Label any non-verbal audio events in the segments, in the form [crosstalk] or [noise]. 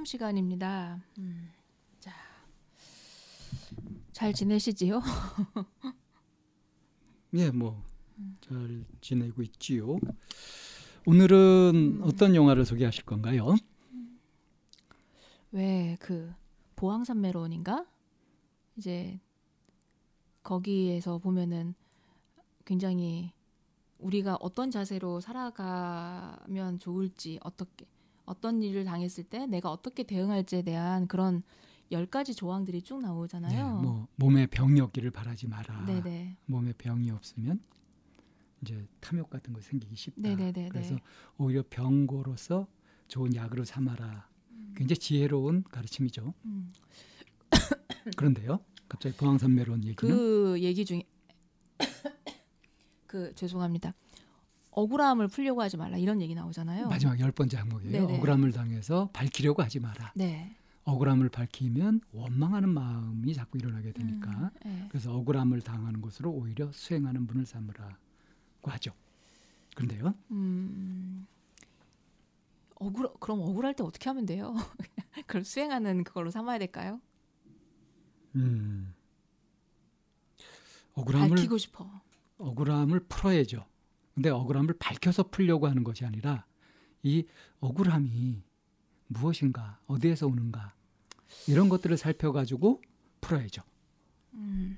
공감 시간입니다. 음, 자, 잘 지내시지요? [laughs] 예, 뭐 잘 지내고 있지요. 오늘은 어떤 영화를 소개하실 건가요? 왜 그 보항산메론인가? 이제 거기에서 보면은 굉장히 우리가 어떤 자세로 살아가면 좋을지 어떻게 어떤 일을 당했을 때 내가 어떻게 대응할지에 대한 그런 열 가지 조항들이 쭉 나오잖아요. 네, 뭐 몸에 병이 없기를 바라지 마라. 네네. 몸에 병이 없으면 이제 탐욕 같은 거 생기기 쉽다. 네네네네. 그래서 오히려 병고로서 좋은 약으로 삼아라. 굉장히 지혜로운 가르침이죠. 음. [coughs] 그런데요, 갑자기 보항산메론 얘기는 그 얘기 중에 [coughs] 그 죄송합니다. 억울함을 풀려고 하지 말라 이런 얘기 나오잖아요. 마지막 열 번째 항목이에요. 네네. 억울함을 당해서 밝히려고 하지 마라. 네. 억울함을 밝히면 원망하는 마음이 자꾸 일어나게 되니까 음, 네. 그래서 억울함을 당하는 것으로 오히려 수행하는 분을 삼으라고 하죠. 그런데요, 음, 억울 그럼 억울할 때 어떻게 하면 돼요? [laughs] 그걸 수행하는 그걸로 삼아야 될까요? 음, 억울함을 밝히고 싶어. 억울함을 풀어야죠. 근데 억울함을 밝혀서 풀려고 하는 것이 아니라 이 억울함이 무엇인가, 어디에서 오는가 이런 것들을 살펴가지고 풀어야죠. 음,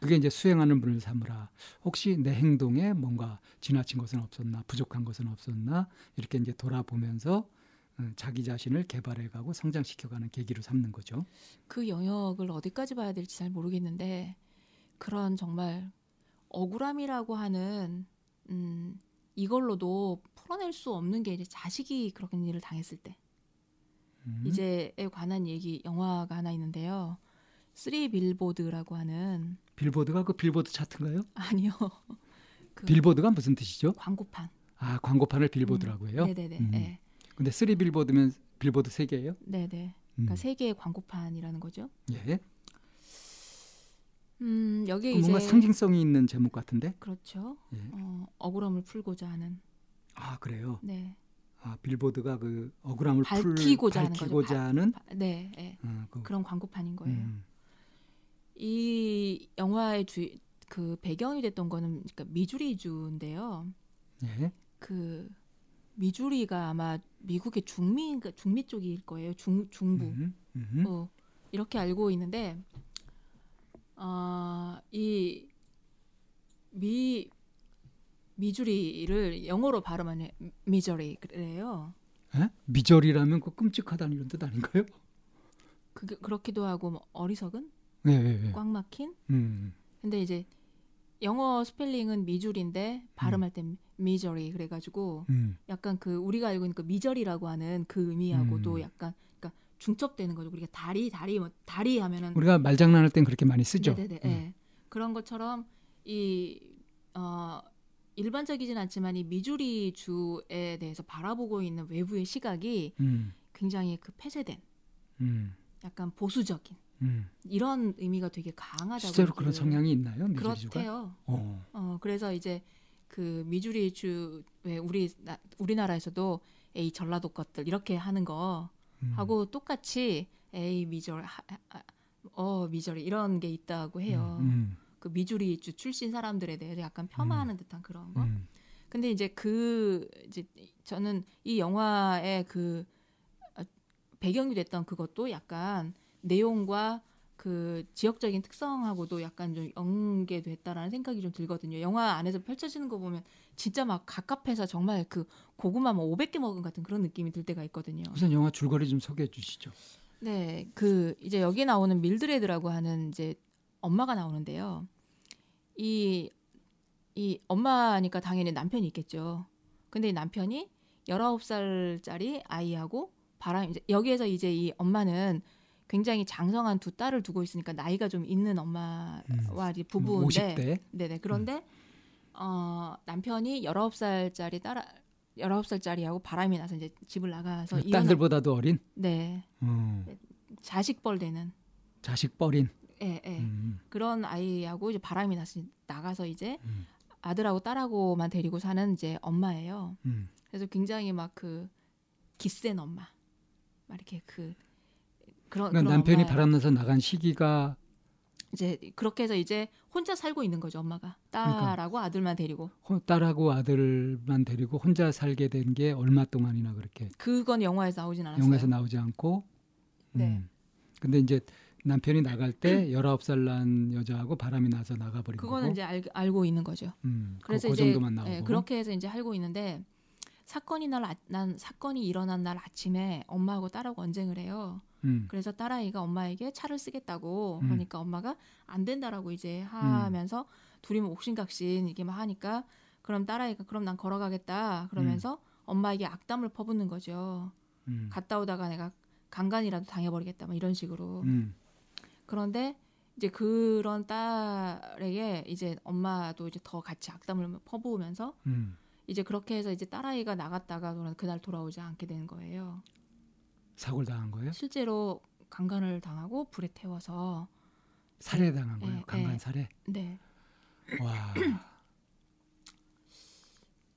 그게 이제 수행하는 분을 삼으라. 혹시 내 행동에 뭔가 지나친 것은 없었나, 부족한 것은 없었나 이렇게 이제 돌아보면서 어, 자기 자신을 개발해가고 성장시켜가는 계기로 삼는 거죠. 그 영역을 어디까지 봐야 될지 잘 모르겠는데 그런 정말 억울함이라고 하는 음, 이걸로도 풀어낼 수 없는 게 이제 자식이 그런 일을 당했을 때 음. 이제에 관한 얘기 영화가 하나 있는데요. 쓰리 빌보드라고 하는 billboard가 그 빌보드 차트인가요? [laughs] 아니요. 그 billboard가 무슨 뜻이죠? 광고판. 아 광고판을 billboard라고 해요. 네네네. 음. 네. 근데 쓰리 빌보드면 빌보드 세 개예요? 네네. 음. 그러니까 세 개의 광고판이라는 거죠. 예. 음 여기에 그 이제 뭔가 상징성이 있는 제목 같은데. 그렇죠. 예. 어, 억울함을 풀고자 하는. 아 그래요. 네. 아 billboard가 그 억울함을 풀- 밝히고자 하는 거죠. 밝히고자 하는 바- 네. 네. 어, 그, 그런 광고판인 거예요. 음, 이 영화의 주 그 배경이 됐던 거는 그러니까 미주리주인데요. 예. 그 미주리가 아마 미국의 중미 중미 쪽일 거예요. 중 중부. 음, 음. 어, 이렇게 알고 있는데 어, 이 미 미주리를 영어로 발음하면 미저리 그래요. 예? 미절이라면 그 끔찍하다는 이런 뜻 아닌가요? 그 그렇기도 하고 뭐 어리석은 네, 네, 네. 꽉 막힌. 음, 근데 이제 영어 스펠링은 미줄인데 발음할 땐 미저리 그래가지고 음, 약간 그 우리가 알고 있는 그 미저리라고 하는 그 의미하고도 음. 약간 중첩되는 거죠. 우리가 다리 다리 뭐 다리 하면은 우리가 말장난할 땐 그렇게 많이 쓰죠. 네네네. 음. 예. 그런 것처럼 이 어, 일반적이진 않지만 이 미주리 주에 대해서 바라보고 있는 외부의 시각이 음, 굉장히 그 폐쇄된 음, 약간 보수적인 음. 이런 의미가 되게 강하다고 실제로 그런 성향이 있나요? 미주리주가? 그렇대요. 어, 어 그래서 이제 그 미주리 주왜 우리 나, 우리나라에서도 에이 전라도 것들 이렇게 하는 거 음. 하고 똑같이 에이 미절 하, 하, 어 미절이 이런 게 있다고 해요. 음, 그 미주리 주 출신 사람들에 대해서 약간 폄하하는 듯한 그런 음, 거. 음, 근데 이제 그 이제 저는 이 영화의 그 어, 배경이 됐던 그것도 약간 내용과 그 지역적인 특성하고도 약간 좀 연계됐다라는 생각이 좀 들거든요. 영화 안에서 펼쳐지는 거 보면 진짜 막 갑갑해서 정말 그 고구마 뭐 500개 먹은 같은 그런 느낌이 들 때가 있거든요. 우선 영화 줄거리 좀 소개해 주시죠. 네, 그 이제 여기 나오는 밀드레드라고 하는 이제 엄마가 나오는데요. 이, 이 엄마니까 당연히 남편이 있겠죠. 근데 이 남편이 19살짜리 아이하고 바람, 이제 여기에서 이제 이 엄마는 굉장히 장성한 두 딸을 두고 있으니까 나이가 좀 있는 엄마와 이제 부부인데. 50대. 네네. 그런데, 어, 남편이 19살짜리 딸, 19살짜리하고 바람이 나서 이제 집을 나가서 이혼을- 딸들보다도 어린 네. 음, 자식뻘 되는 자식 뻘인. 예, 예. 음, 그런 아이하고 이제 바람이 나서 나가서 이제 음. 아들하고 딸하고만 데리고 사는 이제 엄마예요. 음, 그래서 굉장히 막 그 기센 엄마. 막 이렇게 그 그런, 그러니까 남편이 엄마예요. 바람나서 나간 시기가 이제 그렇게 해서 이제 혼자 살고 있는 거죠 엄마가 그러니까. 딸하고 아들만 데리고 호- 딸하고 아들만 데리고 혼자 살게 된 게 얼마 동안이나 그렇게 그건 영화에서 나오진 않았어요. 영화에서 나오지 않고 네. 음. 근데 이제 남편이 나갈 때 19살 난 여자하고 바람이 나서 나가버린 그거는 거고 이제 알, 알고 있는 거죠. 음, 그- 그래서 그 이제 나오고 예, 그렇게 해서 이제 알고 있는데 사건이 날, 아- 난 사건이 일어난 날 아침에 엄마하고 딸하고 언쟁을 해요. 음, 그래서 딸아이가 엄마에게 차를 쓰겠다고 음. 그러니까 엄마가 안 된다라고 이제 하면서 둘이 뭐 옥신각신 이게 막 하니까 그럼 딸아이가 그럼 난 걸어가겠다 그러면서 엄마에게 악담을 퍼붓는 거죠. 음, 갔다 오다가 내가 강간이라도 당해버리겠다 막 이런 식으로. 음, 그런데 이제 그런 딸에게 이제 엄마도 이제 더 같이 악담을 퍼부으면서 음. 이제 그렇게 해서 이제 딸아이가 나갔다가 그날 돌아오지 않게 되는 거예요. 사고를 당한 거예요? 실제로 강간을 당하고 불에 태워서 살해당한 예, 거예요? 예. 강간 살해? 네 와, [clears throat]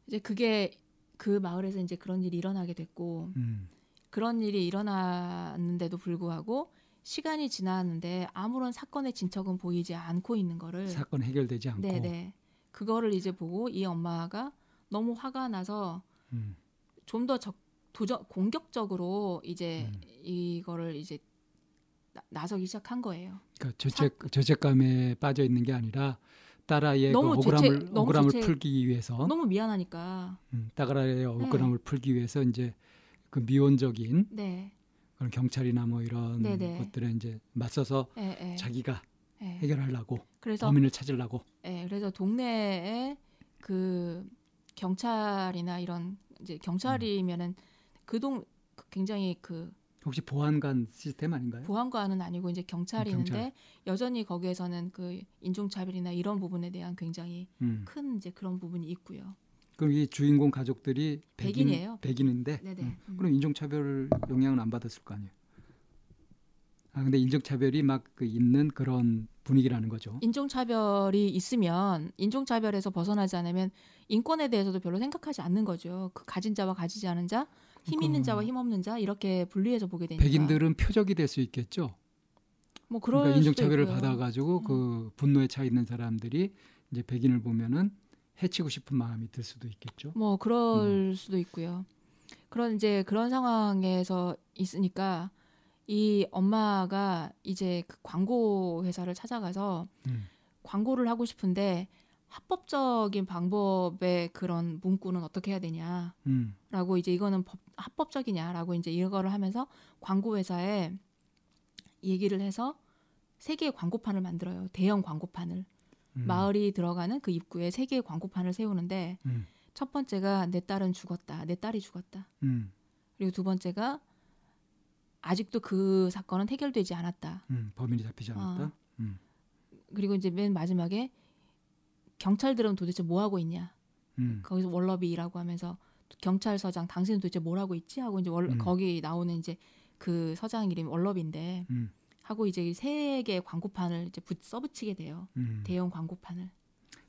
이제 그게 그 마을에서 이제 그런 일이 일어나게 됐고 음, 그런 일이 일어났는데도 불구하고 시간이 지났는데 아무런 사건의 진척은 보이지 않고 있는 거를 사건 해결되지 않고 네네 그거를 이제 보고 이 엄마가 너무 화가 나서 음, 좀더 도전 공격적으로 이제 음. 이거를 이제 나, 나서기 시작한 거예요. 그러니까 죄책 죄책감에 빠져 있는 게 아니라 딸아이의 그 억울함을 죄책- 억울함을 죄책- 풀기 위해서 너무 미안하니까. 음, 딸아이의 억울함을 풀기 위해서 이제 그 미온적인 네. 그런 경찰이나 뭐 이런 네네. 것들에 이제 맞서서 예, 예. 자기가 예. 해결하려고 그래서 범인을 찾으려고 예, 그래서 동네에 그 경찰이나 이런 이제 경찰이면은 그동 굉장히 그 혹시 보안관 시스템 아닌가요? 보안관은 아니고 이제 경찰이 있는데 경찰. 여전히 거기에서는 그 인종차별이나 이런 부분에 대한 굉장히 음. 큰 이제 그런 부분이 있고요. 그럼 이 주인공 가족들이 백인, 백인이에요. 백인인데. 음. 음. 그럼 인종차별 영향은 안 받았을 거 아니에요? 아 근데 인종차별이 막 그 있는 그런 분위기라는 거죠. 인종차별이 있으면 인종차별에서 벗어나지 않으면 인권에 대해서도 별로 생각하지 않는 거죠. 그 가진 자와 가지지 않은 자, 힘 있는 그 자와 힘 없는 자 이렇게 분리해서 보게 되니까. 백인들은 표적이 될 수 있겠죠. 뭐 그럴 그러니까 인종차별을. 음. 받아가지고 그 분노에 차 있는 사람들이 이제 백인을 보면은 해치고 싶은 마음이 들 수도 있겠죠. 뭐 음. 그럴 수도 있고요. 그런 이제 그런 상황에서 있으니까 이 엄마가 이제 그 광고 회사를 찾아가서 음. 광고를 하고 싶은데 합법적인 방법의 그런 문구는 어떻게 해야 되냐라고 음. 이제 이거는 법, 합법적이냐라고 이제 이거를 하면서 광고 회사에 얘기를 해서 세 개의 광고판을 만들어요. 대형 광고판을 음. 마을이 들어가는 그 입구에 세 개의 광고판을 세우는데 음. 첫 번째가 내 딸은 죽었다. 내 딸이 죽었다. 음. 그리고 두 번째가 아직도 그 사건은 해결되지 않았다. 음. 범인이 잡히지 않았다. 어. 음. 그리고 이제 맨 마지막에 경찰들은 도대체 뭐 하고 있냐? 음. 거기서 월러비라고 하면서 경찰서장 당신은 도대체 뭘 하고 있지? 하고 이제 월, 음. 거기 나오는 이제 그 서장 이름이 월러비인데 음. 하고 이제 세 개의 광고판을 이제 붙, 써붙이게 돼요. 음. 대형 광고판을.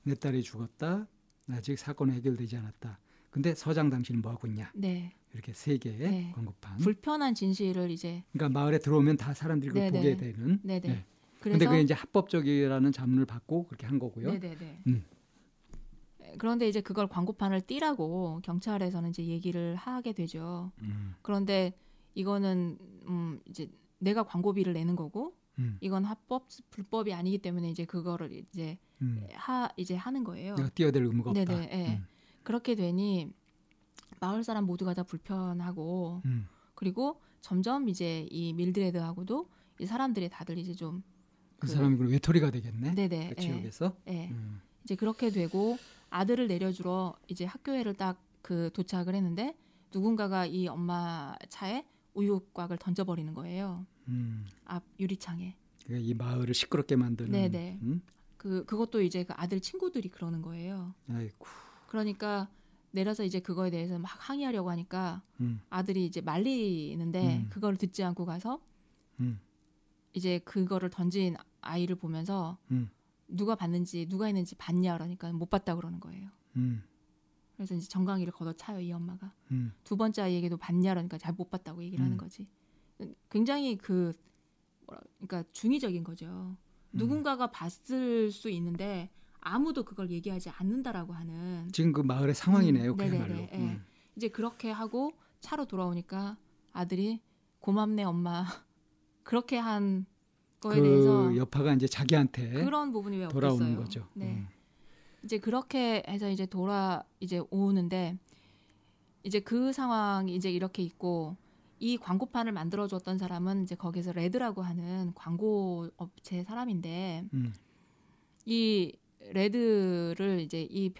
내 딸이 죽었다. 아직 사건은 해결되지 않았다. 근데 서장 당신은 뭐 하고 있냐? 네. 이렇게 세 개의 네. 광고판. 불편한 진실을 이제 그러니까 마을에 들어오면 다 사람들이 그걸 네네. 보게 되는. 네네. 네. 그래서 근데 그게 이제 합법적이라는 자문을 받고 그렇게 한 거고요. 네네네. 음. 그런데 이제 그걸 광고판을 띄라고 경찰에서는 이제 얘기를 하게 되죠. 음. 그런데 이거는 음 이제 내가 광고비를 내는 거고 음. 이건 합법 불법이 아니기 때문에 이제 그거를 이제 음. 하 이제 하는 거예요. 내가 뛰어들 의무가 없다. 네네, 예. 음. 그렇게 되니 마을 사람 모두가 다 불편하고 음. 그리고 점점 이제 이 밀드레드하고도 이 사람들이 다들 이제 좀그 그- 사람이 그럼 외톨이가 되겠네. 네네 그 예, 지역에서. 예. 음. 이제 그렇게 되고 아들을 내려주러 이제 학교에를 딱 그 도착을 했는데 누군가가 이 엄마 차에 우유곽을 던져버리는 거예요 음. 앞 유리창에 그러니까 이 마을을 시끄럽게 만드는. 네네. 음? 그 그것도 이제 그 아들 친구들이 그러는 거예요 아이고. 그러니까 내려서 이제 그거에 대해서 막 항의하려고 하니까 음. 아들이 이제 말리는데 음. 그걸 듣지 않고 가서 음. 이제 그거를 던진 아이를 보면서 음. 누가 봤는지 누가 있는지 봤냐 그러니까 못 봤다 그러는 거예요. 음. 그래서 이제 정강이를 걷어차요 이 엄마가. 음. 두 번째 아이에게도 봤냐 그러니까 잘 못 봤다고 얘기를 하는 음. 거지. 굉장히 그 뭐라 그러니까 중의적인 거죠. 음. 누군가가 봤을 수 있는데 아무도 그걸 얘기하지 않는다라고 하는 지금 그 마을의 상황이네요. 음, 그야말로. 네네네, 예. 음. 이제 그렇게 하고 차로 돌아오니까 아들이 고맙네 엄마 [laughs] 그렇게 한 거에 대해서 그 여파가 이제 자기한테 그런 부분이 왜 돌아오는 없겠어요? 거죠. 네. 음. 이제 그렇게 해서 이제 돌아 이제 오는데 이제 그 상황이 이제 이렇게 있고 이 광고판을 만들어 줬던 사람은 이제 거기서 레드라고 하는 광고 업체 사람인데 음. 이 레드를 이제 이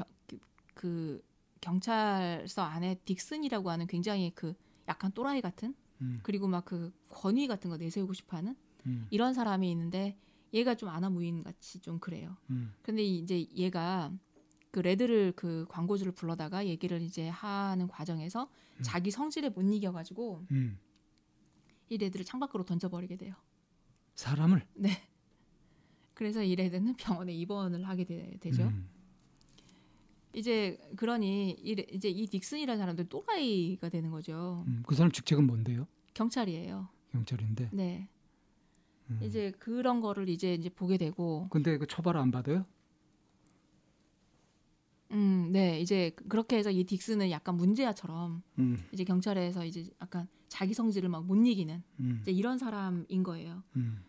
그 경찰서 안에 딕슨이라고 하는 굉장히 그 약간 또라이 같은 음. 그리고 막 그 권위 같은 거 내세우고 싶어하는 음. 이런 사람이 있는데 얘가 좀 아나무인 같이 좀 그래요. 음. 근데 이제 얘가 그 레드를 그 광고주를 불러다가 얘기를 이제 하는 과정에서 음. 자기 성질에 못 이겨가지고 음. 이 레드를 창밖으로 던져버리게 돼요. 사람을 [laughs] 네. 그래서 이 레드는 병원에 입원을 하게 되, 죠 음. 이제 그러니 이, 레- 이제 이 딕슨이라는 사람도 또라이가 되는 거죠. 음. 그 사람 직책은 뭔데요? 경찰이에요. 경찰인데. 네. 음. 이제 그런 거를 이제 이제 보게 되고, 근데 그 처벌 안 받아요? 음, 네, 이제 그렇게 해서 이 딕슨은 약간 문제아처럼 음. 이제 경찰에서 이제 약간 자기 성질을 막 못 이기는 음. 이제 이런 사람인 거예요. 음.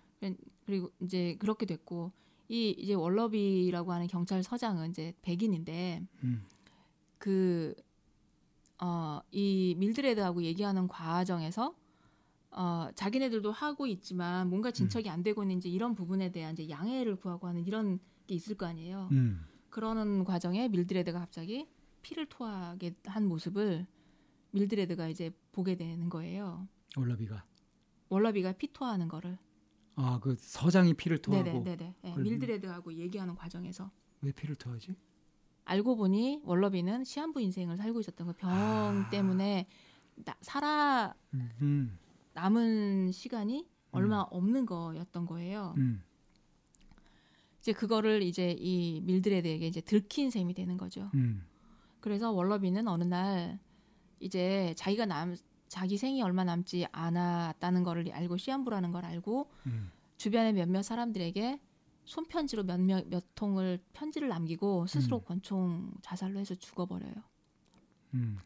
그리고 이제 그렇게 됐고 이 이제 월러비라고 하는 경찰서장은 이제 백인인데 음. 그어 이 밀드레드하고 얘기하는 과정에서 어 자기네들도 하고 있지만 뭔가 진척이 안 되고 있는 이제 이런 부분에 대한 이제 양해를 구하고 하는 이런 게 있을 거 아니에요. 음. 그러는 과정에 밀드레드가 갑자기 피를 토하게 한 모습을 밀드레드가 이제 보게 되는 거예요. 올라비가. 월러비가 피 토하는 거를. 아, 그 서장이 피를 토하고 네네네네. 네, 그걸- 밀드레드하고 얘기하는 과정에서 왜 피를 토하지? 알고 보니 월러비는 시한부 인생을 살고 있었던 거 병 아. 때문에 나, 살아 음. 남은 시간이 얼마 없는 거였던 거예요. 음. 이제 그거를 이제 이 밀드레드에게 이제 들킨 셈이 되는 거죠. 음. 그래서 월러비는 어느 날 이제 자기가 남 자기 생이 얼마 남지 않았다는 거를 알고 시한부라는 걸 알고 음. 주변의 몇몇 사람들에게 손편지로 몇몇 몇 통을 편지를 남기고 스스로 음. 권총 자살로 해서 죽어버려요. 음.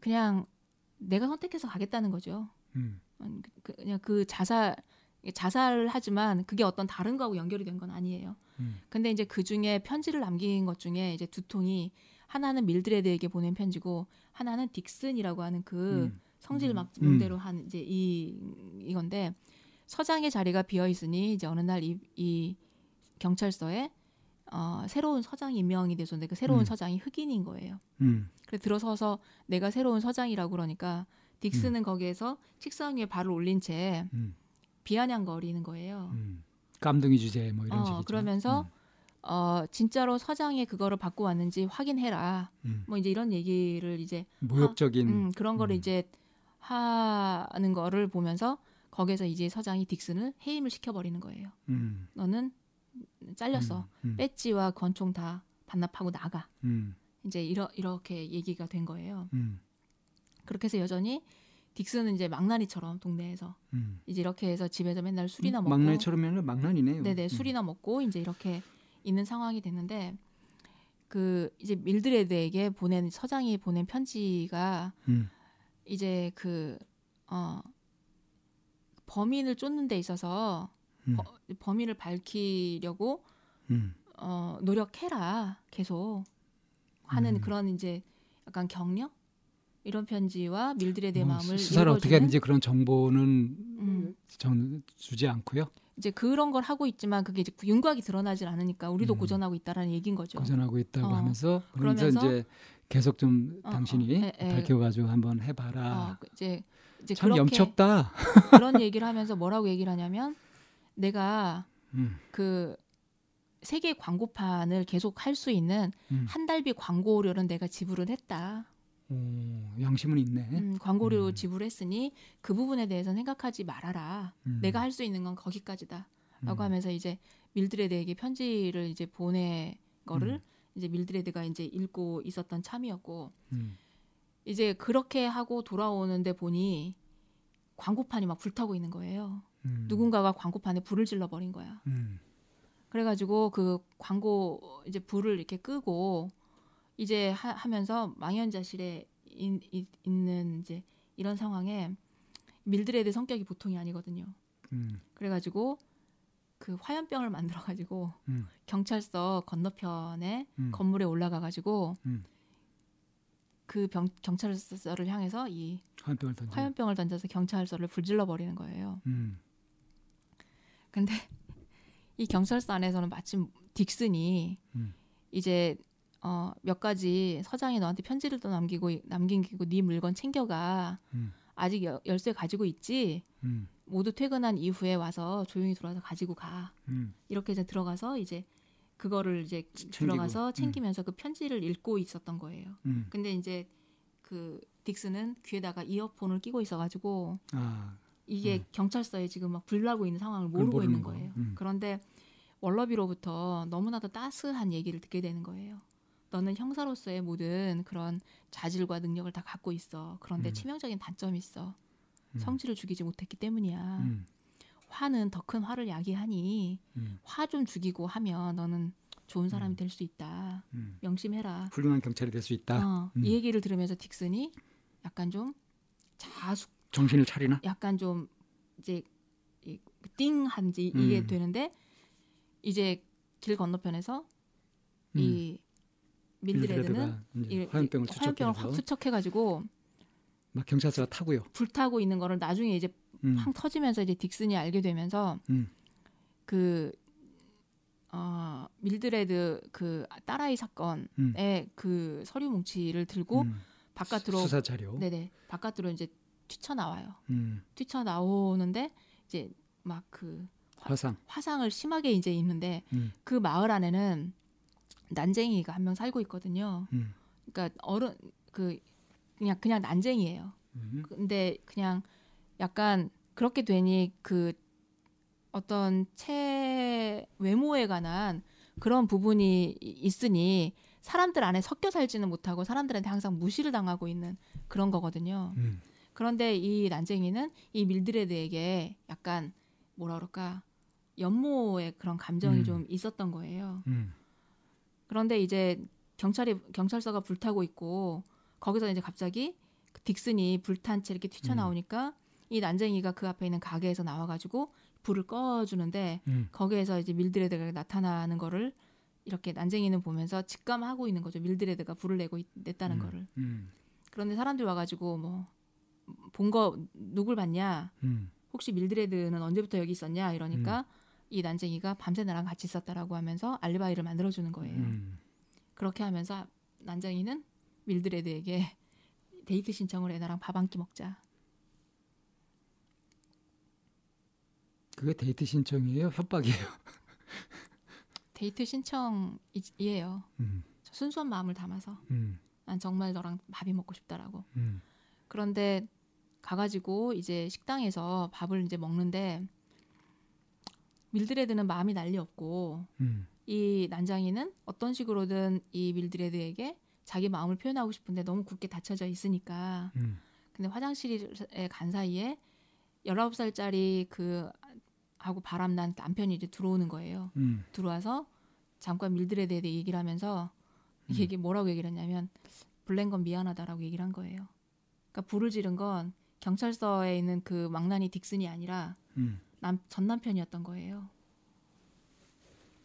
그냥 내가 선택해서 가겠다는 거죠. 음. 음, 그- 그냥 그 자살 자살을 하지만 그게 어떤 다른 거하고 연결이 된 건 아니에요. 음. 근데 이제 그 중에 편지를 남긴 것 중에 이제 두 통이 하나는 밀드레드에게 보낸 편지고 하나는 딕슨이라고 하는 그 음. 성질 막 음. 몬대로 한 이제 이 이건데 서장의 자리가 비어 있으니 이제 어느 날이 이 경찰서에 어, 새로운 서장이 임명이 돼서는데 그 새로운 음. 서장이 흑인인 거예요. 음. 그래 들어서서 내가 새로운 서장이라고 그러니까 딕스는 거기에서 책상 위에 발을 올린 채 음. 비아냥거리는 거예요. 음. 깜둥이 주제 뭐 이런 어, 식이죠. 그러면서 어 진짜로 서장이 그거를 받고 왔는지 확인해라. 음. 음. 뭐 이제 이런 얘기를 이제 모욕적인 음, 그런 거를 음. 이제 하는 거를 보면서 거기서 이제 서장이 딕슨을 해임을 시켜버리는 거예요. 음. 너는 잘렸어. 음. 음. 배지와 권총 다 반납하고 나가. 음. 이제 이러, 이렇게 얘기가 된 거예요. 음. 그렇게 해서 여전히 딕슨은 이제 망나니처럼 동네에서 음. 이제 이렇게 해서 집에서 맨날 술이나 먹고 막내처럼면 막난이네요. 네네 음. 술이나 먹고 이제 이렇게 있는 상황이 됐는데 그 이제 밀드레드에게 보낸 서장이 보낸 편지가 음. 이제 그 어 범인을 쫓는 데 있어서 음. 버- 범인을 밝히려고 음. 어 노력해라 계속 하는 음. 그런 이제 약간 격려 이런 편지와 밀드레드의 뭐 마음을 수사를 어떻게 읽어주는 하든지 그런 정보는 음, 전 주지 않고요. 이제 그런 걸 하고 있지만 그게 이제 윤곽이 드러나질 않으니까 우리도 음. 고전하고 있다라는 얘기인 거죠. 고전하고 있다고 어. 하면서 그러면서 그러면서 이제 계속 좀 어, 당신이 어, 에, 에. 밝혀가지고 한번 해봐라. 어, 그 이제 이제 참 그렇게 염치 없다. 그런 얘기를 하면서 뭐라고 얘기를 하냐면 내가 음. 그 세계 광고판을 계속 할 수 있는 음. 한 달비 광고료는 내가 지불을 했다. 오, 양심은 있네. 음, 광고료 음. 지불했으니 그 부분에 대해서 생각하지 말아라. 음. 내가 할 수 있는 건 거기까지다. 라고 음. 하면서 이제 밀드레드에게 편지를 이제 보내 거를 음. 이제 밀드레드가 이제 읽고 있었던 참이었고 음. 이제 그렇게 하고 돌아오는데 보니 광고판이 막 불타고 있는 거예요. 음. 누군가가 광고판에 불을 질러 버린 거야. 음. 그래가지고 그 광고 이제 불을 이렇게 끄고 이제 하, 면서 망연자실에 인, 이, 있는 이제 이런 상황에 밀드레드 성격이 보통이 아니거든요. 음. 그래가지고 그 화염병을 만들어가지고 음. 경찰서 건너편에 음. 건물에 올라가가지고 음. 그 병, 경찰서를 향해서 이 화염병을 던져. 화염병을 던져서 경찰서를 불질러 버리는 거예요. 음. 근데 이 경찰서 안에서는 마침 딕슨이 음. 이제 어, 몇 가지 서장이 너한테 편지를 또 남기고 남기고 네 물건 챙겨가 음. 아직 여, 열쇠 가지고 있지 음. 모두 퇴근한 이후에 와서 조용히 들어와서 가지고 가 음. 이렇게 이제 들어가서 이제 그거를 이제 챙기고. 들어가서 챙기면서 그 편지를 읽고 있었던 거예요. 음. 근데 이제 그 딕스는 귀에다가 이어폰을 끼고 있어가지고 아. 이게 음. 경찰서에 지금 막 불나고 있는 상황을 모르고 있는 거. 거예요. 음. 그런데 월러비로부터 너무나도 따스한 얘기를 듣게 되는 거예요. 너는 형사로서의 모든 그런 자질과 능력을 다 갖고 있어. 그런데 음. 치명적인 단점이 있어. 음. 성질을 죽이지 못했기 때문이야. 음. 화는 더 큰 화를 야기하니 음. 화좀 죽이고 하면 너는 좋은 사람이 음. 될수 있다. 음. 명심해라. 훌륭한 경찰이 될 수 있다. 어, 음. 이 얘기를 들으면서 딕슨이 약간 좀 자숙, 정신을 차리나? 약간 좀 이제 이- 띵한지 이게 음. 되는데 이제 길 건너편에서 이 밀드레드는 화염병을 화염병을 확 수척해가지고 막 경찰서가 타고요. 불타고 있는 거를 나중에 이제 음. 팡 터지면서 이제 딕슨이 알게 되면서 음. 그 어, 밀드레드 그 딸아이 사건의 음. 그 서류 뭉치를 들고 음. 바깥으로 수사 자료. 네네 바깥으로 이제 뛰쳐 나와요. 음. 뛰쳐 나오는데 이제 막 그 화상. 화상을 심하게 이제 입는데 음. 그 마을 안에는 난쟁이가 한 명 살고 있거든요. 음. 그러니까 어른 그 그냥 그냥 난쟁이에요. 음. 근데 그냥 약간 그렇게 되니 그 어떤 체 외모에 관한 그런 부분이 이- 있으니 사람들 안에 섞여 살지는 못하고 사람들한테 항상 무시를 당하고 있는 그런 거거든요. 음. 그런데 이 난쟁이는 이 밀드레드에게 약간 뭐라 그럴까 연모의 그런 감정이 음. 좀 있었던 거예요. 음. 그런데 이제 경찰이 경찰서가 불타고 있고 거기서 이제 갑자기 그 딕슨이 불탄 채 이렇게 튀쳐나오니까 이 난쟁이가 그 앞에 있는 가게에서 나와가지고 불을 꺼주는데 음. 거기에서 이제 밀드레드가 나타나는 거를 이렇게 난쟁이는 보면서 직감하고 있는 거죠. 밀드레드가 불을 내고 있, 냈다는 음. 거를. 음. 그런데 사람들이 와가지고 뭐 본 거 누굴 봤냐? 음. 혹시 밀드레드는 언제부터 여기 있었냐? 이러니까 이 난쟁이가 밤새 나랑 같이 있었다라고 하면서 알리바이를 만들어 주는 거예요. 음. 그렇게 하면서 난쟁이는 밀드레드에게 [laughs] 데이트 신청을 해 나랑 밥 한 끼 먹자. 그게 데이트 신청이에요? 협박이에요? [laughs] 데이트 신청이에요. 음. 저 순수한 마음을 담아서 음. 난 정말 너랑 밥이 먹고 싶다라고. 음. 그런데 가가지고 이제 식당에서 밥을 이제 먹는데 밀드레드는 마음이 난리 없고 음. 이 난장이는 어떤 식으로든 이 밀드레드에게 자기 마음을 표현하고 싶은데 너무 굳게 닫혀져 있으니까 음. 근데 화장실에 간 사이에 19살짜리 그 하고 바람난 남편이 이제 들어오는 거예요. 음. 들어와서 잠깐 밀드레드에 대해 얘기를 하면서 음. 이게 뭐라고 얘기를 했냐면 블랙 건 미안하다라고 얘기를 한 거예요. 그러니까 불을 지른 건 경찰서에 있는 그 망나니 딕슨이 아니라 음. 남, 전 남편이었던 거예요.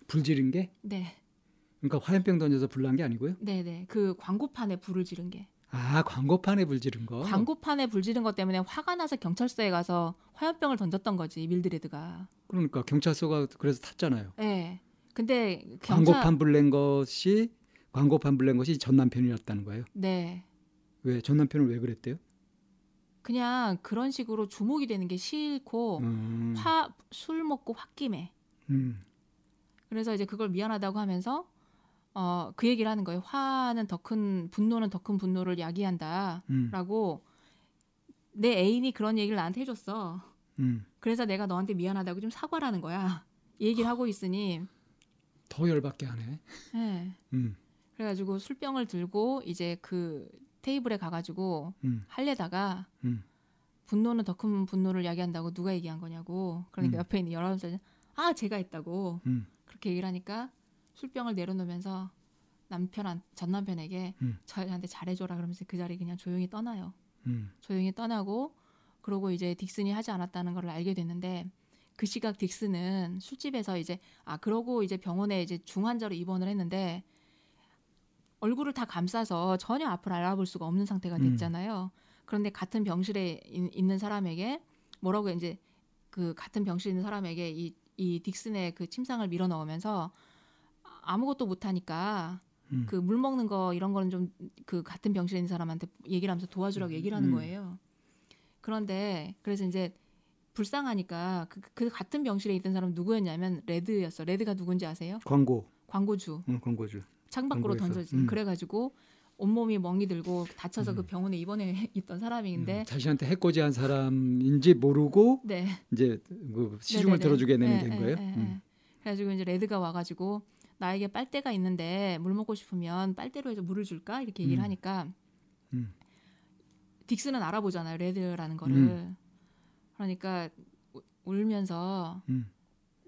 불 지른 게? 네, 그러니까 화염병 던져서 불난 게 아니고요? 네, 네. 그 광고판에 불을 지른 게 아 광고판에 불 지른 거. 광고판에 불 지른 것 때문에 화가 나서 경찰서에 가서 화염병을 던졌던 거지 밀드레드가. 그러니까 경찰서가 그래서 탔잖아요. 네. 근데 경찰 광고판 불낸 것이 광고판 불낸 것이 전 남편이었다는 거예요. 네. 왜 전 남편은 왜 그랬대요? 그냥 그런 식으로 주목이 되는 게 싫고 음. 화술 먹고 홧김에 음. 그래서 이제 그걸 미안하다고 하면서 어 그 얘기를 하는 거예요. 화는 더 큰 분노는 더 큰 분노를 야기한다라고 음. 내 애인이 그런 얘기를 나한테 해줬어. 음. 그래서 내가 너한테 미안하다고 좀 사과라는 거야. 이 얘기를 하고 있으니 더 열받게 하네. 예. 음. 그래가지고 술병을 들고 이제 그 테이블에 가가지고 음. 할래다가 음. 분노는 더 큰 분노를 야기한다고 누가 얘기한 거냐고. 그러니까 음. 옆에 있는 열아홉 살아 제가 했다고 음. 그렇게 얘기를 하니까 술병을 내려놓으면서 남편 전 남편에게 음. 저한테 잘해줘라 그러면서 그 자리 그냥 조용히 떠나요. 음. 조용히 떠나고 그러고 이제 딕슨이 하지 않았다는 걸 알게 됐는데 그 시각 딕슨은 술집에서 이제 아 그러고 이제 병원에 이제 중환자로 입원을 했는데 얼굴을 다 감싸서 전혀 앞을 알아볼 수가 없는 상태가 음. 됐잖아요. 그런데 같은 병실에 있- 있는 사람에게 뭐라고 이제 그 같은 병실에 있는 사람에게 이, 이 딕슨의 그 침상을 밀어 넣으면서 아무것도 못하니까 음. 그 물 먹는 거 이런 거는 좀 그 같은 병실에 있는 사람한테 얘기를 하면서 도와주라고 얘기를 하는 음. 거예요. 그런데 그래서 이제 불쌍하니까 그, 그 같은 병실에 있던 사람 은 누구였냐면 레드였어. 레드가 누군지 아세요? 광고. 광고주. 응, 광고주. 창 밖으로 광고에서. 던져진. 음. 그래가지고 온몸이 멍이 들고 다쳐서 음. 그 병원에 입원해 [laughs] 있던 사람인데 음, 자신한테 해코지한 사람인지 모르고 네. 이제 그 시중을 네네네. 들어주게 되는 예, 된 예, 거예요. 예, 예. 음. 그래가지고 이제 레드가 와가지고 나에게 빨대가 있는데 물 먹고 싶으면 빨대로 해서 물을 줄까 이렇게 얘기를 음. 하니까 음. 딕스는 알아보잖아요 레드라는 거를 음. 그러니까 우- 울면서 음.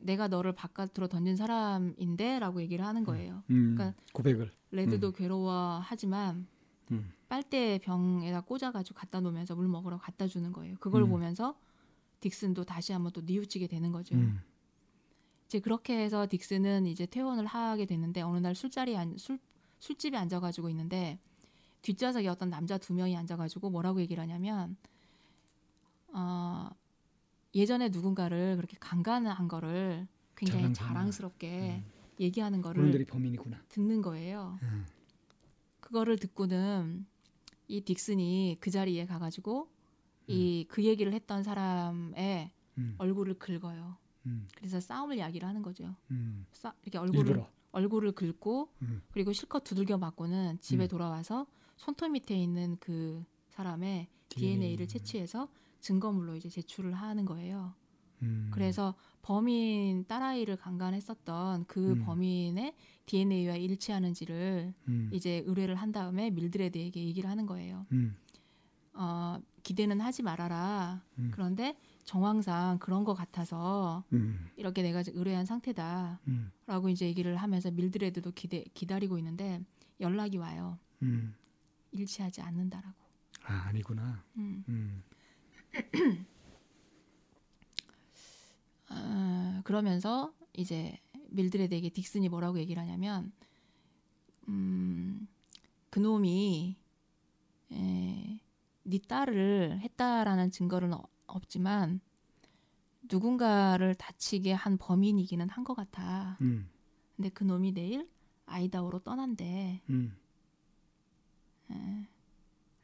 내가 너를 바깥으로 던진 사람인데라고 얘기를 하는 거예요. 음. 그러니까 고백을. 레드도 괴로워하지만 음. 빨대 병에다 꽂아가지고 갖다 놓으면서 물 먹으러 갖다 주는 거예요. 그걸 음. 보면서 딕슨도 다시 한번 또 뉘우치게 되는 거죠. 음. 이제 그렇게 해서 딕슨은 이제 퇴원을 하게 됐는데 어느 날 술자리에 앉, 술 술집에 앉아가지고 있는데 뒷좌석에 어떤 남자 두 명이 앉아가지고 뭐라고 얘기를 하냐면 어, 예전에 누군가를 그렇게 강간한 거를 굉장히. 자랑스럽게 얘기하는 거를. 듣는 거예요. 음. 그거를 듣고는 이 딕슨이 그 자리에 가가지고 이그 얘기를 했던 사람의 음. 얼굴을 긁어요. 음. 그래서 싸움을 야기를 하는 거죠. 음. 싸, 이렇게 얼굴을 일부러. 얼굴을 긁고 음. 그리고 실컷 두들겨 맞고는 집에 음. 돌아와서 손톱 밑에 있는 그 사람의 DNA를 채취해서 증거물로 이제 제출을 하는 거예요. 음. 그래서 범인 딸아이를 강간했었던 그 음. 범인의 DNA와 일치하는지를 음. 이제 의뢰를 한 다음에 밀드레드에게 얘기를 하는 거예요. 음. 어, 기대는 하지 말아라. 음. 그런데 정황상 그런 것 같아서 음. 이렇게 내가 의뢰한 상태다. 음. 라고 이제 얘기를 하면서 밀드레드도 기대, 기다리고 있는데 연락이 와요. 음. 일치하지 않는다라고. 아 아니구나. 음. 음. 어, 그러면서 이제 밀드레드에게 딕슨이 뭐라고 얘기를 하냐면 음, 그놈이 에, 네 딸을 했다라는 증거는 어- 없지만 누군가를 다치게 한 범인이기는 한 것 같아. 음. 근데 그 놈이 내일 아이다오로 떠난대. 음. 에,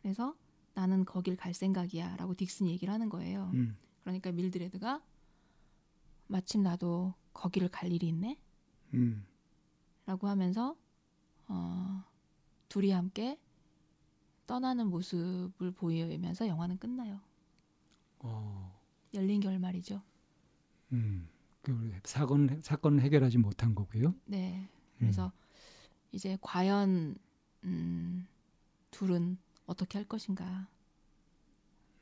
그래서 나는 거길 갈 생각이야 라고 딕슨이 얘기를 하는 거예요. 음. 그러니까 밀드레드가 마침 나도 거기를 갈 일이 있네? 음. 라고 하면서 어, 둘이 함께 떠나는 모습을 보이면서 영화는 끝나요. 어. 열린 결말이죠. 음. 그 사건 사건을 해결하지 못한 거고요. 네. 그래서 이제 과연 음, 둘은 어떻게 할 것인가?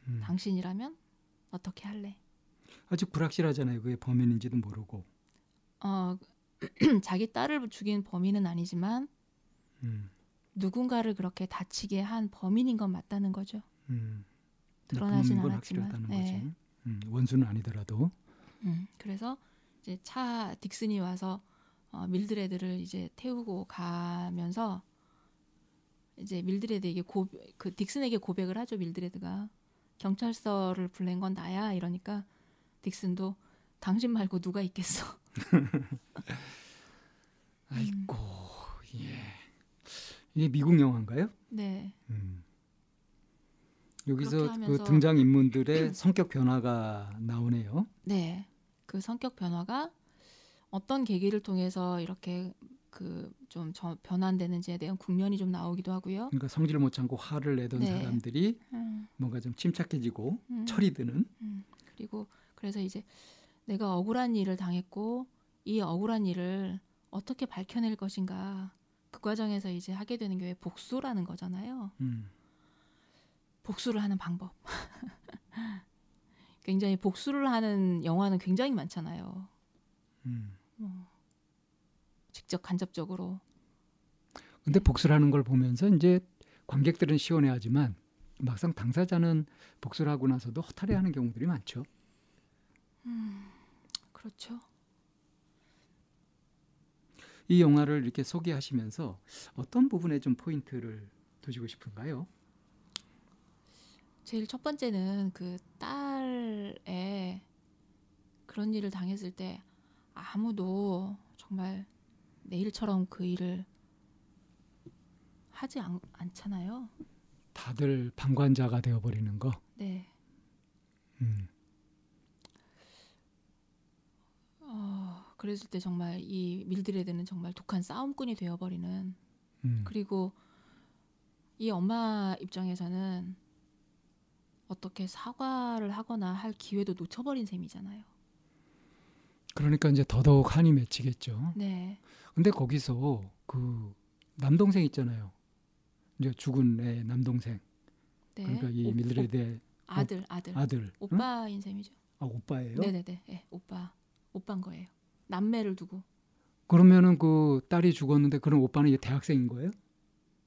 음. 당신이라면 어떻게 할래? 아직 불확실하잖아요. 그게 범인인지도 모르고. 어, [clears throat] 자기 딸을 죽인 범인은 아니지만 음. 누군가를 그렇게 다치게 한 범인인 건 맞다는 거죠. 음. 드러나진 않았지만, 네. 음. 원수는 아니더라도. 음, 그래서 이제 차 딕슨이 와서 어, 밀드레드를 이제 태우고 가면서 이제 밀드레드에게 고, 그 딕슨에게 고백을 하죠. 밀드레드가 경찰서를 불낸 건 나야 이러니까 딕슨도 당신 말고 누가 있겠어. [laughs] 아이고 예. 이게 미국 영화인가요? 네, 음. 여기서 그 등장 인물들의 성격 변화가 나오네요. 네. 그 성격 변화가 어떤 계기를 통해서 이렇게 그좀 변환되는지에 대한 국면이 좀 나오기도 하고요. 그러니까 성질 못 참고 화를 내던 네. 사람들이 음, 뭔가 좀 침착해지고 음. 철이 드는. 음, 그리고 그래서 이제 내가 억울한 일을 당했고 이 억울한 일을 어떻게 밝혀낼 것인가 그 과정에서 이제 하게 되는 게 복수라는 거잖아요. 음. 복수를 하는 방법. [laughs] 굉장히 복수를 하는 영화는 굉장히 많잖아요. 음. 뭐 직접 간접적으로. 근데 복수라는 걸 보면서 이제 관객들은 시원해하지만 막상 당사자는 복수를 하고 나서도 허탈해하는 경우들이 많죠. 음, 그렇죠. 이 영화를 이렇게 소개하시면서 어떤 부분에 좀 포인트를 두시고 싶은가요? 제일 첫 번째는 그 딸의 그런 일을 당했을 때 아무도 정말 내일처럼 그 일을 하지 않, 않잖아요. 다들 방관자가 되어버리는 거. 네. 음. 어, 그랬을 때 정말 이 밀드레드는 정말 독한 싸움꾼이 되어버리는 음. 그리고 이 엄마 입장에서는 어떻게 사과를 하거나 할 기회도 놓쳐버린 셈이잖아요. 그러니까 이제 더더욱 한이 맺히겠죠. 네. 근데 거기서 그 남동생 있잖아요. 이제 죽은 애 남동생. 네. 그러니까 이 밀드레드의 오- 아들, 아들. 아들. 응? 오빠인 셈이죠. 아 오빠예요? 네네네. 네, 오빠. 오빠인 거예요. 남매를 두고 그러면은 그 딸이 죽었는데 그럼 오빠는 이제 대학생인 거예요?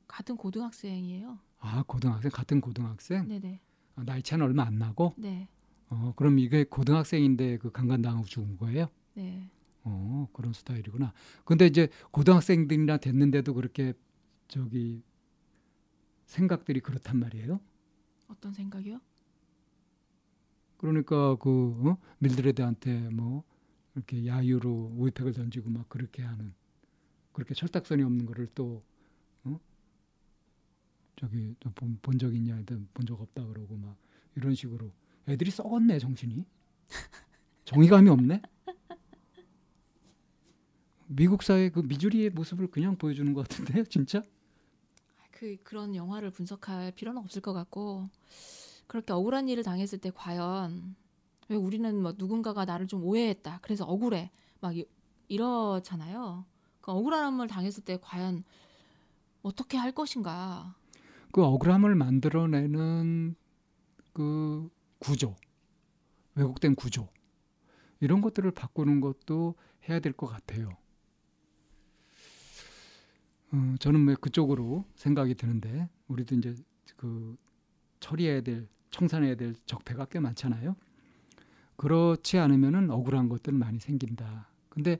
같은 고등학생이에요. 아 고등학생 같은 고등학생? 네네. 아, 나이 차는 얼마 안 나고? 네. 어 그럼 이게 고등학생인데 그 강간당하고 죽은 거예요? 네. 어 그런 스타일이구나. 근데 이제 고등학생들이나 됐는데도 그렇게 저기 생각들이 그렇단 말이에요. 어떤 생각이요? 그러니까 그 어? 밀드레드한테 뭐 이렇게 야유로 우유팩을 던지고 막 그렇게 하는 그렇게 철딱선이 없는 거를 또 어? 저기 본적 있냐 본적 없다 그러고 막 이런 식으로 애들이 썩었네 정신이 [laughs] 정의감이 없네 미국 사회 그 미주리의 모습을 그냥 보여주는 것 같은데요 진짜? 그 그런 영화를 분석할 필요는 없을 것 같고 그렇게 억울한 일을 당했을 때 과연 왜 우리는 뭐 누군가가 나를 좀 오해했다 그래서 억울해 막 이, 이러잖아요. 그 억울함을 당했을 때 과연 어떻게 할 것인가? 그 억울함을 만들어내는 그 구조, 왜곡된 구조 이런 것들을 바꾸는 것도 해야 될 것 같아요. 어, 저는 뭐 그쪽으로 생각이 드는데 우리도 이제 그 처리해야 될 청산해야 될 적폐가 꽤 많잖아요. 그렇지 않으면은 억울한 것들 많이 생긴다. 근데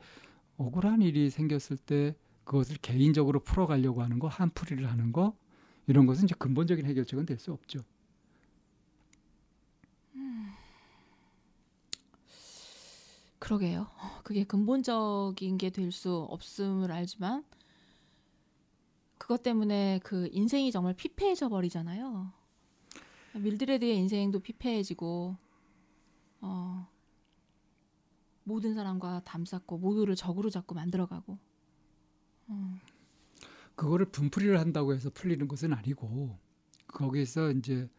억울한 일이 생겼을 때 그것을 개인적으로 풀어가려고 하는 거, 한풀이를 하는 거 이런 것은 이제 근본적인 해결책은 될 수 없죠. 그러게요 그게 근본적인 게 될 수 없음을 알지만 그것 때문에 그 인생이 정말 피폐해져 버리잖아요. 밀드레드의 인생도 피폐해지고 어, 모든 사람과 담쌓고 모두를 적으로 잡고 만들어가고. 음, 그거를 분풀이를 한다고 해서 풀리는 것은 아니고 거기서 이제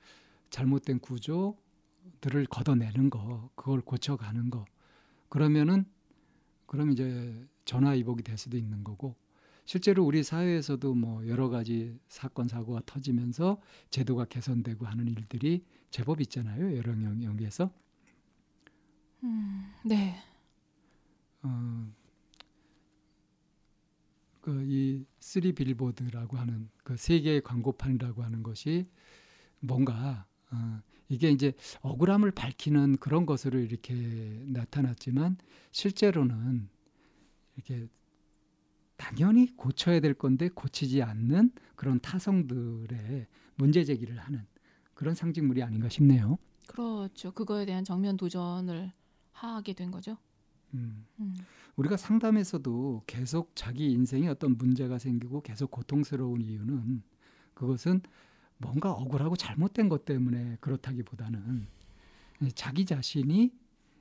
잘못된 구조들을 걷어내는 거, 그걸 고쳐가는 거. 그러면은 그럼 이제 전화위복이 될 수도 있는 거고 실제로 우리 사회에서도 뭐 여러 가지 사건 사고가 터지면서 제도가 개선되고 하는 일들이 제법 있잖아요 여러 영역에서. 음, 네. 어, 그이 쓰리 빌보드라고 하는 그 세 개의 광고판이라고 하는 것이 뭔가 어, 이게 이제 억울함을 밝히는 그런 것으로 이렇게 나타났지만 실제로는 이렇게 당연히 고쳐야 될 건데 고치지 않는 그런 타성들의 문제 제기를 하는 그런 상징물이 아닌가 싶네요. 그렇죠 그거에 대한 정면 도전을 하게 된 거죠 음. 음. 우리가 상담에서도 계속 자기 인생에 어떤 문제가 생기고 계속 고통스러운 이유는 그것은 뭔가 억울하고 잘못된 것 때문에 그렇다기보다는 자기 자신이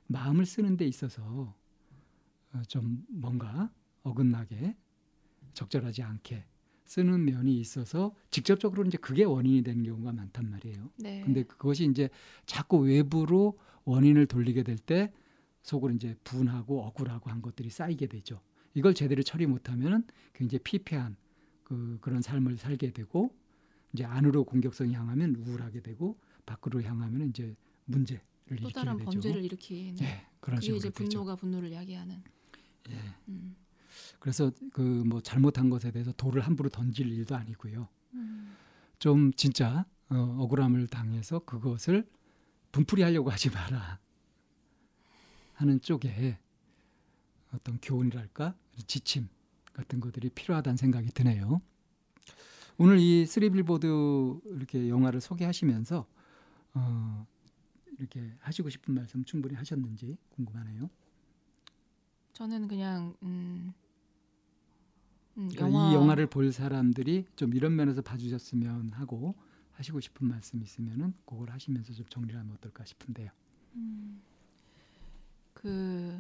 마음을 쓰는 데 있어서 어, 좀 뭔가 어긋나게 적절하지 않게 쓰는 면이 있어서 직접적으로 이제 그게 원인이 되는 경우가 많단 말이에요. 네. 근데 그것이 이제 자꾸 외부로 원인을 돌리게 될 때 속으로 이제 분하고 억울하고 한 것들이 쌓이게 되죠. 이걸 제대로 처리 못하면은 굉장히 피폐한 그 그런 삶을 살게 되고 이제 안으로 공격성이 향하면 우울하게 되고 밖으로 향하면 이제 문제를 또 다른 일으키게 되죠. 범죄를 일으키는 예, 그런 그게 식으로 이제 되죠. 분노가 분노를 야기하는. 예. 음. 그래서 그 뭐 잘못한 것에 대해서 돌을 함부로 던질 일도 아니고요. 음. 좀 진짜 어, 억울함을 당해서 그것을 분풀이 하려고 하지 마라 하는 쪽에 어떤 교훈이랄까 지침 같은 것들이 필요하다는 생각이 드네요. 오늘 이 쓰리빌보드 이렇게 영화를 소개하시면서 어, 이렇게 하시고 싶은 말씀 충분히 하셨는지 궁금하네요. 저는 그냥 음, 음, 그러니까 영화 이 영화를 볼 사람들이 좀 이런 면에서 봐주셨으면 하고 하시고 싶은 말씀 있으면은 그걸 하시면서 좀 정리하면 어떨까 싶은데요. 음, 그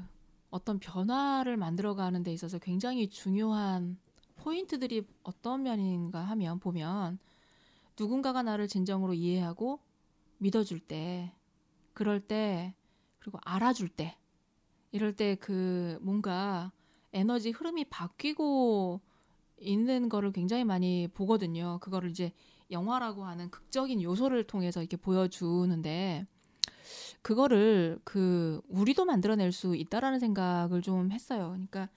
어떤 변화를 만들어가는 데 있어서 굉장히 중요한 포인트들이 어떤 면인가 하면 보면 누군가가 나를 진정으로 이해하고 믿어줄 때 그럴 때 그리고 알아줄 때 이럴 때 그 뭔가 에너지 흐름이 바뀌고 있는 거를 굉장히 많이 보거든요. 그거를 이제 영화라고 하는 극적인 요소를 통해서 이렇게 보여주는데 그거를 그 우리도 만들어낼 수 있다라는 생각을 좀 했어요. 그러니까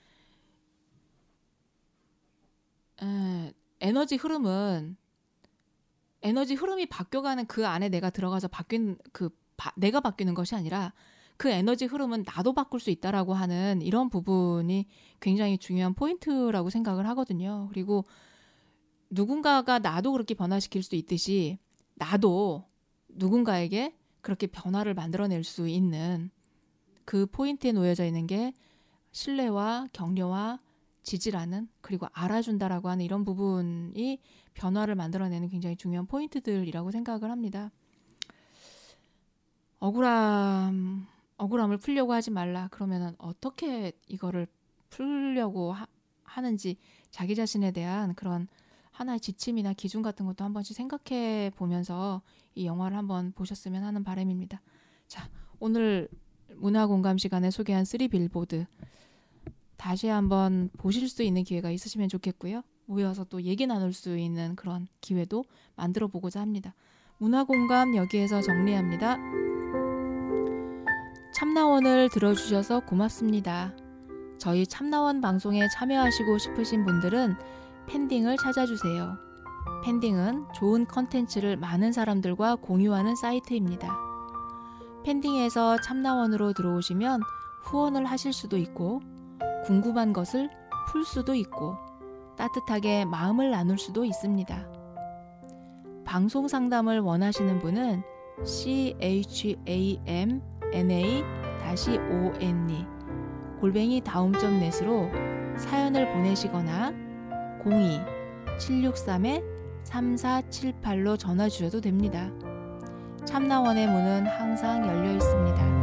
에, 에너지 흐름은 에너지 흐름이 바뀌어가는 그 안에 내가 들어가서 바뀐 그 바, 내가 바뀌는 것이 아니라 그 에너지 흐름은 나도 바꿀 수 있다라고 하는 이런 부분이 굉장히 중요한 포인트라고 생각을 하거든요. 그리고 누군가가 나도 그렇게 변화시킬 수 있듯이 나도 누군가에게 그렇게 변화를 만들어낼 수 있는 그 포인트에 놓여져 있는 게 신뢰와 격려와 지지라는 그리고 알아준다라고 하는 이런 부분이 변화를 만들어내는 굉장히 중요한 포인트들이라고 생각을 합니다. 억울함 억울함을 풀려고 하지 말라. 그러면은 어떻게 이거를 풀려고 하, 하는지 자기 자신에 대한 그런 하나의 지침이나 기준 같은 것도 한 번씩 생각해 보면서 이 영화를 한번 보셨으면 하는 바람입니다. 자, 오늘 문화 공감 시간에 소개한 쓰리 빌보드 다시 한번 보실 수 있는 기회가 있으시면 좋겠고요. 모여서 또 얘기 나눌 수 있는 그런 기회도 만들어 보고자 합니다. 문화 공감 여기에서 정리합니다. 참나원을 들어주셔서 고맙습니다. 저희 참나원 방송에 참여하시고 싶으신 분들은 팬딩을 찾아주세요. 팬딩은 좋은 컨텐츠를 많은 사람들과 공유하는 사이트입니다. 팬딩에서 참나원으로 들어오시면 후원을 하실 수도 있고, 궁금한 것을 풀 수도 있고, 따뜻하게 마음을 나눌 수도 있습니다. 방송 상담을 원하시는 분은 chamna-one 골뱅이 다음점 넷으로 사연을 보내시거나 02-763-3478로 전화 주셔도 됩니다. 참나원의 문은 항상 열려 있습니다.